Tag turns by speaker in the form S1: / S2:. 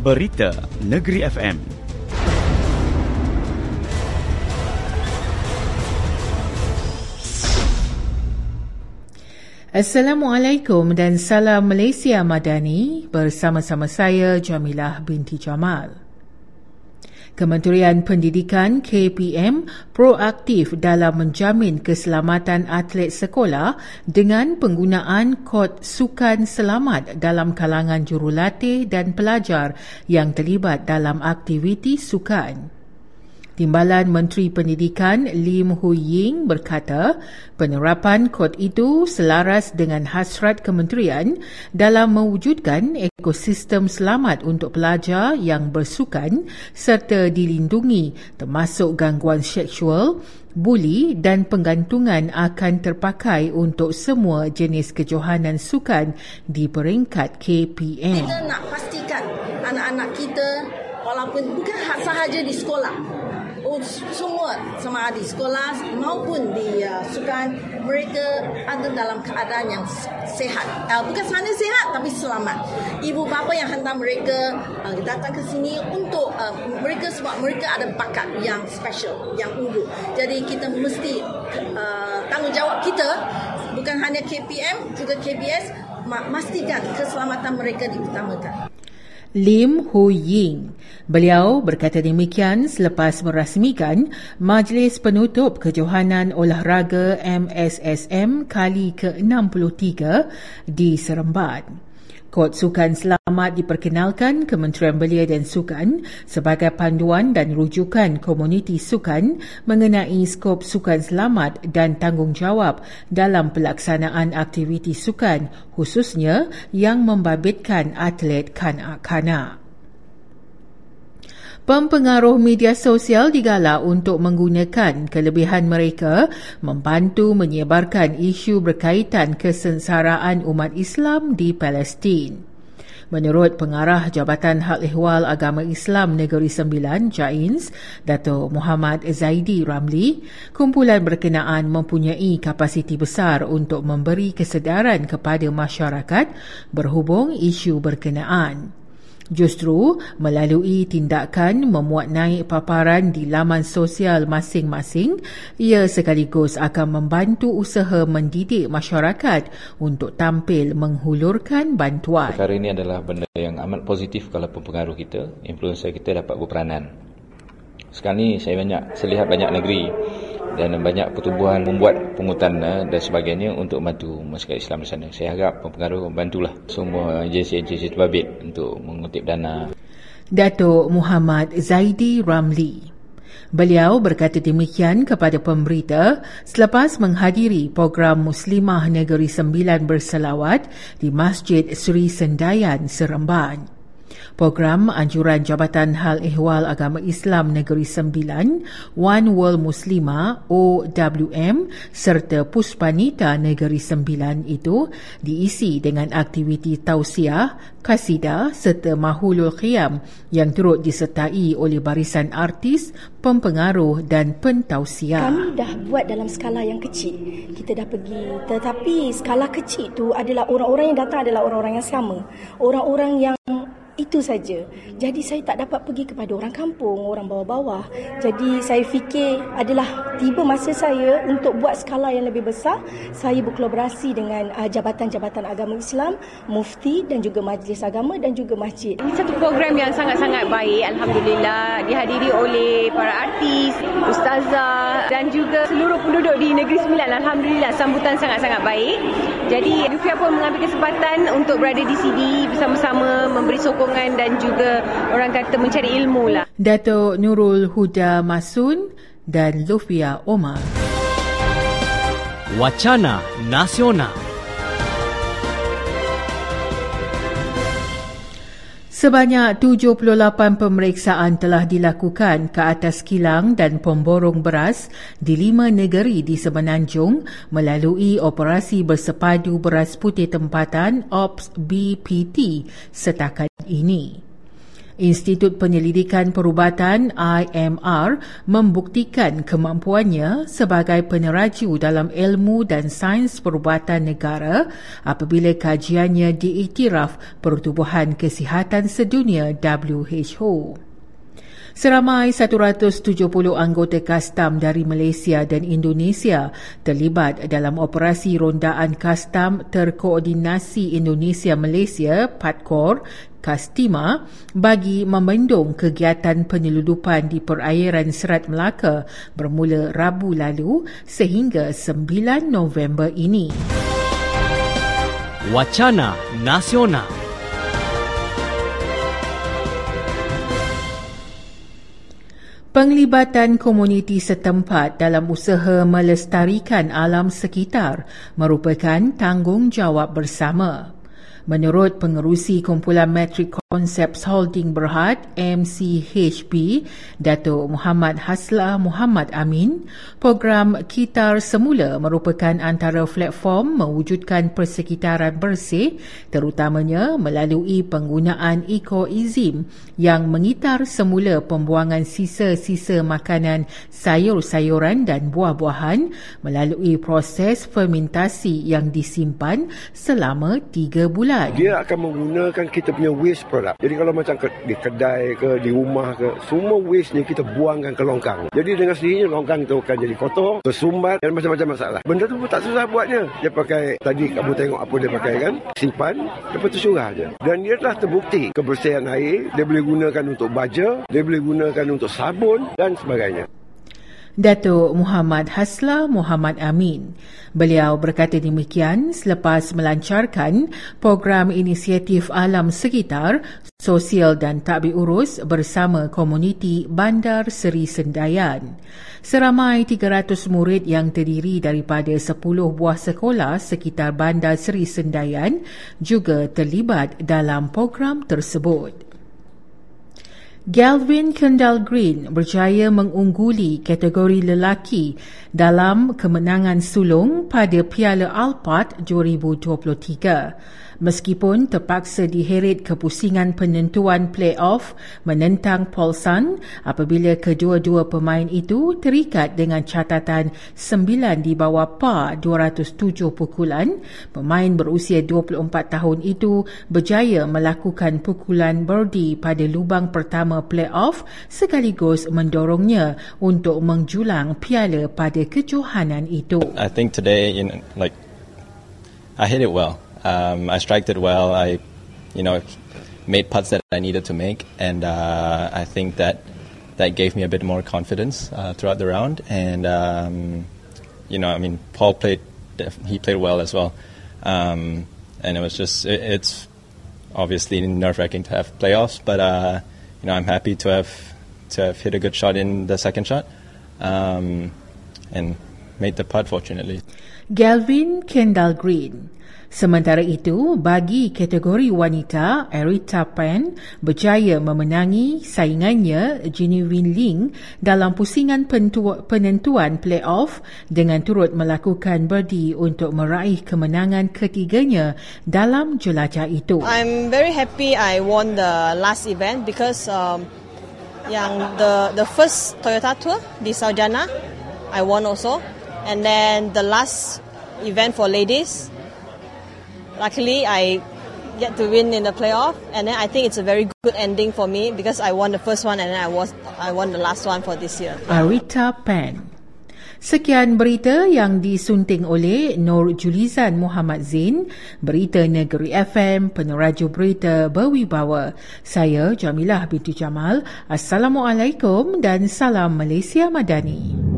S1: Berita Negeri FM.
S2: Assalamualaikum dan salam Malaysia Madani bersama-sama saya Jamilah binti Jamal. Kementerian Pendidikan KPM proaktif dalam menjamin keselamatan atlet sekolah dengan penggunaan kod sukan selamat dalam kalangan jurulatih dan pelajar yang terlibat dalam aktiviti sukan. Timbalan Menteri Pendidikan Lim Hu Ying berkata penerapan kod itu selaras dengan hasrat kementerian dalam mewujudkan ekosistem selamat untuk pelajar yang bersukan serta dilindungi termasuk gangguan seksual, buli dan penggantungan akan terpakai untuk semua jenis kejohanan sukan di peringkat KPM.
S3: Kita nak pastikan anak-anak kita walaupun bukan sahaja di sekolah semua sama ada di sekolah maupun di uh, sukan mereka ada dalam keadaan yang sehat. Uh, bukan sahaja sehat tapi selamat. Ibu bapa yang hantar mereka uh, datang ke sini untuk uh, mereka sebab mereka ada bakat yang special, yang unggul. Jadi kita mesti uh, tanggungjawab kita bukan hanya KPM juga KBS memastikan keselamatan mereka diutamakan.
S2: Lim Hu Ying. Beliau berkata demikian selepas merasmikan Majlis Penutup Kejohanan Olahraga MSSM kali ke-63 di Seremban. Kod Sukan Selamat diperkenalkan Kementerian Belia dan Sukan sebagai panduan dan rujukan komuniti sukan mengenai skop sukan selamat dan tanggungjawab dalam pelaksanaan aktiviti sukan khususnya yang membabitkan atlet kanak-kanak. Pempengaruh media sosial digalak untuk menggunakan kelebihan mereka membantu menyebarkan isu berkaitan kesensaraan umat Islam di Palestin. Menurut pengarah Jabatan Hal Ehwal Agama Islam Negeri Sembilan, JAINS, Dato' Muhammad Zaidi Ramli, kumpulan berkenaan mempunyai kapasiti besar untuk memberi kesedaran kepada masyarakat berhubung isu berkenaan. Justru melalui tindakan memuat naik paparan di laman sosial masing-masing, ia sekaligus akan membantu usaha mendidik masyarakat untuk tampil menghulurkan bantuan.
S4: Perkara ini adalah benda yang amat positif kalau pengaruh kita, influencer kita dapat berperanan. Sekarang ni saya banyak, saya lihat banyak negeri dan banyak pertubuhan membuat pungutan eh, dan sebagainya untuk membantu masyarakat Islam di sana. Saya harap pengaruh membantulah semua agensi-agensi terbabit untuk mengutip dana.
S2: Datuk Muhammad Zaidi Ramli. Beliau berkata demikian kepada pemberita selepas menghadiri program Muslimah Negeri Sembilan berselawat di Masjid Sri Sendayan, Seremban. Program Anjuran Jabatan Hal Ehwal Agama Islam Negeri Sembilan, One World Muslimah OWM serta Puspanita Negeri Sembilan itu diisi dengan aktiviti tausiah, kasida serta mahulul qiyam yang turut disertai oleh barisan artis, pempengaruh dan pentausiah.
S5: Kami dah buat dalam skala yang kecil. Kita dah pergi. Tetapi skala kecil itu adalah orang-orang yang datang adalah orang-orang yang sama. Orang-orang yang itu saja. Jadi saya tak dapat pergi kepada orang kampung, orang bawah-bawah. Jadi saya fikir adalah tiba masa saya untuk buat skala yang lebih besar. Saya berkolaborasi dengan uh, jabatan-jabatan agama Islam, mufti dan juga majlis agama dan juga masjid.
S6: Ini satu program yang sangat-sangat baik alhamdulillah dihadiri oleh para artis, ustazah dan juga seluruh penduduk di Negeri Sembilan. Alhamdulillah sambutan sangat-sangat baik. Jadi Lufia pun mengambil kesempatan untuk berada di sini bersama-sama memberi sokong sokongan dan juga orang kata mencari ilmu lah.
S2: Dato' Nurul Huda Masun dan Lufia Omar.
S1: Wacana Nasional
S2: Sebanyak 78 pemeriksaan telah dilakukan ke atas kilang dan pemborong beras di lima negeri di Semenanjung melalui operasi bersepadu beras putih tempatan OPS BPT setakat ini. Institut Penyelidikan Perubatan IMR membuktikan kemampuannya sebagai peneraju dalam ilmu dan sains perubatan negara apabila kajiannya diiktiraf Pertubuhan Kesihatan Sedunia WHO. Seramai 170 anggota kastam dari Malaysia dan Indonesia terlibat dalam operasi rondaan kastam terkoordinasi Indonesia-Malaysia PATKOR Kastima bagi membendung kegiatan penyeludupan di perairan Serat Melaka bermula Rabu lalu sehingga 9 November ini.
S1: Wacana Nasional
S2: Penglibatan komuniti setempat dalam usaha melestarikan alam sekitar merupakan tanggungjawab bersama. Menurut pengerusi kumpulan Metric Concepts Holding Berhad MCHB Datuk Muhammad Hasla Muhammad Amin, program Kitar semula merupakan antara platform mewujudkan persekitaran bersih terutamanya melalui penggunaan ekoizim yang mengitar semula pembuangan sisa-sisa makanan sayur-sayuran dan buah-buahan melalui proses fermentasi yang disimpan selama tiga bulan bulan.
S7: Dia akan menggunakan kita punya waste product. Jadi kalau macam ke, di kedai ke, di rumah ke, semua waste ni kita buangkan ke longkang. Jadi dengan sendirinya longkang itu akan jadi kotor, tersumbat dan macam-macam masalah. Benda tu pun tak susah buatnya. Dia pakai, tadi kamu tengok apa dia pakai kan, simpan, lepas tu surah je. Dan dia telah terbukti kebersihan air, dia boleh gunakan untuk baja, dia boleh gunakan untuk sabun dan sebagainya.
S2: Datuk Muhammad Hasla Muhammad Amin. Beliau berkata demikian selepas melancarkan program inisiatif alam sekitar, sosial dan takbir urus bersama komuniti Bandar Seri Sendayan. Seramai 300 murid yang terdiri daripada 10 buah sekolah sekitar Bandar Seri Sendayan juga terlibat dalam program tersebut. Galvin Kendall Green berjaya mengungguli kategori lelaki dalam kemenangan sulung pada Piala Alphard 2023 meskipun terpaksa diheret kepusingan penentuan playoff menentang Paulson apabila kedua-dua pemain itu terikat dengan catatan 9 di bawah par 207 pukulan, pemain berusia 24 tahun itu berjaya melakukan pukulan birdie pada lubang pertama playoff sekaligus mendorongnya untuk menjulang piala pada kejohanan itu.
S8: I think today in like I hit it well. Um, I struck it well. I, you know, made putts that I needed to make, and uh, I think that that gave me a bit more confidence uh, throughout the round. And um, you know, I mean, Paul played; he played well as well. Um, and it was just it, it's obviously nerve wracking to have playoffs, but uh, you know, I'm happy to have to have hit a good shot in the second shot, um, and made the putt. Fortunately,
S2: Galvin Kendall Green. Sementara itu, bagi kategori wanita, Erita Pan berjaya memenangi saingannya Genevieve Ling dalam pusingan penentuan playoff dengan turut melakukan birdie untuk meraih kemenangan ketiganya dalam jelajah itu.
S9: I'm very happy I won the last event because um, yang the the first Toyota Tour di Saujana, I won also. And then the last event for ladies, luckily I get to win in the playoff and then I think it's a very good ending for me because I won the first one and then I was I won the last one for this year.
S2: Arita Pan. Sekian berita yang disunting oleh Nur Julizan Muhammad Zain, Berita Negeri FM, Peneraju Berita Berwibawa. Saya Jamilah binti Jamal. Assalamualaikum dan salam Malaysia Madani.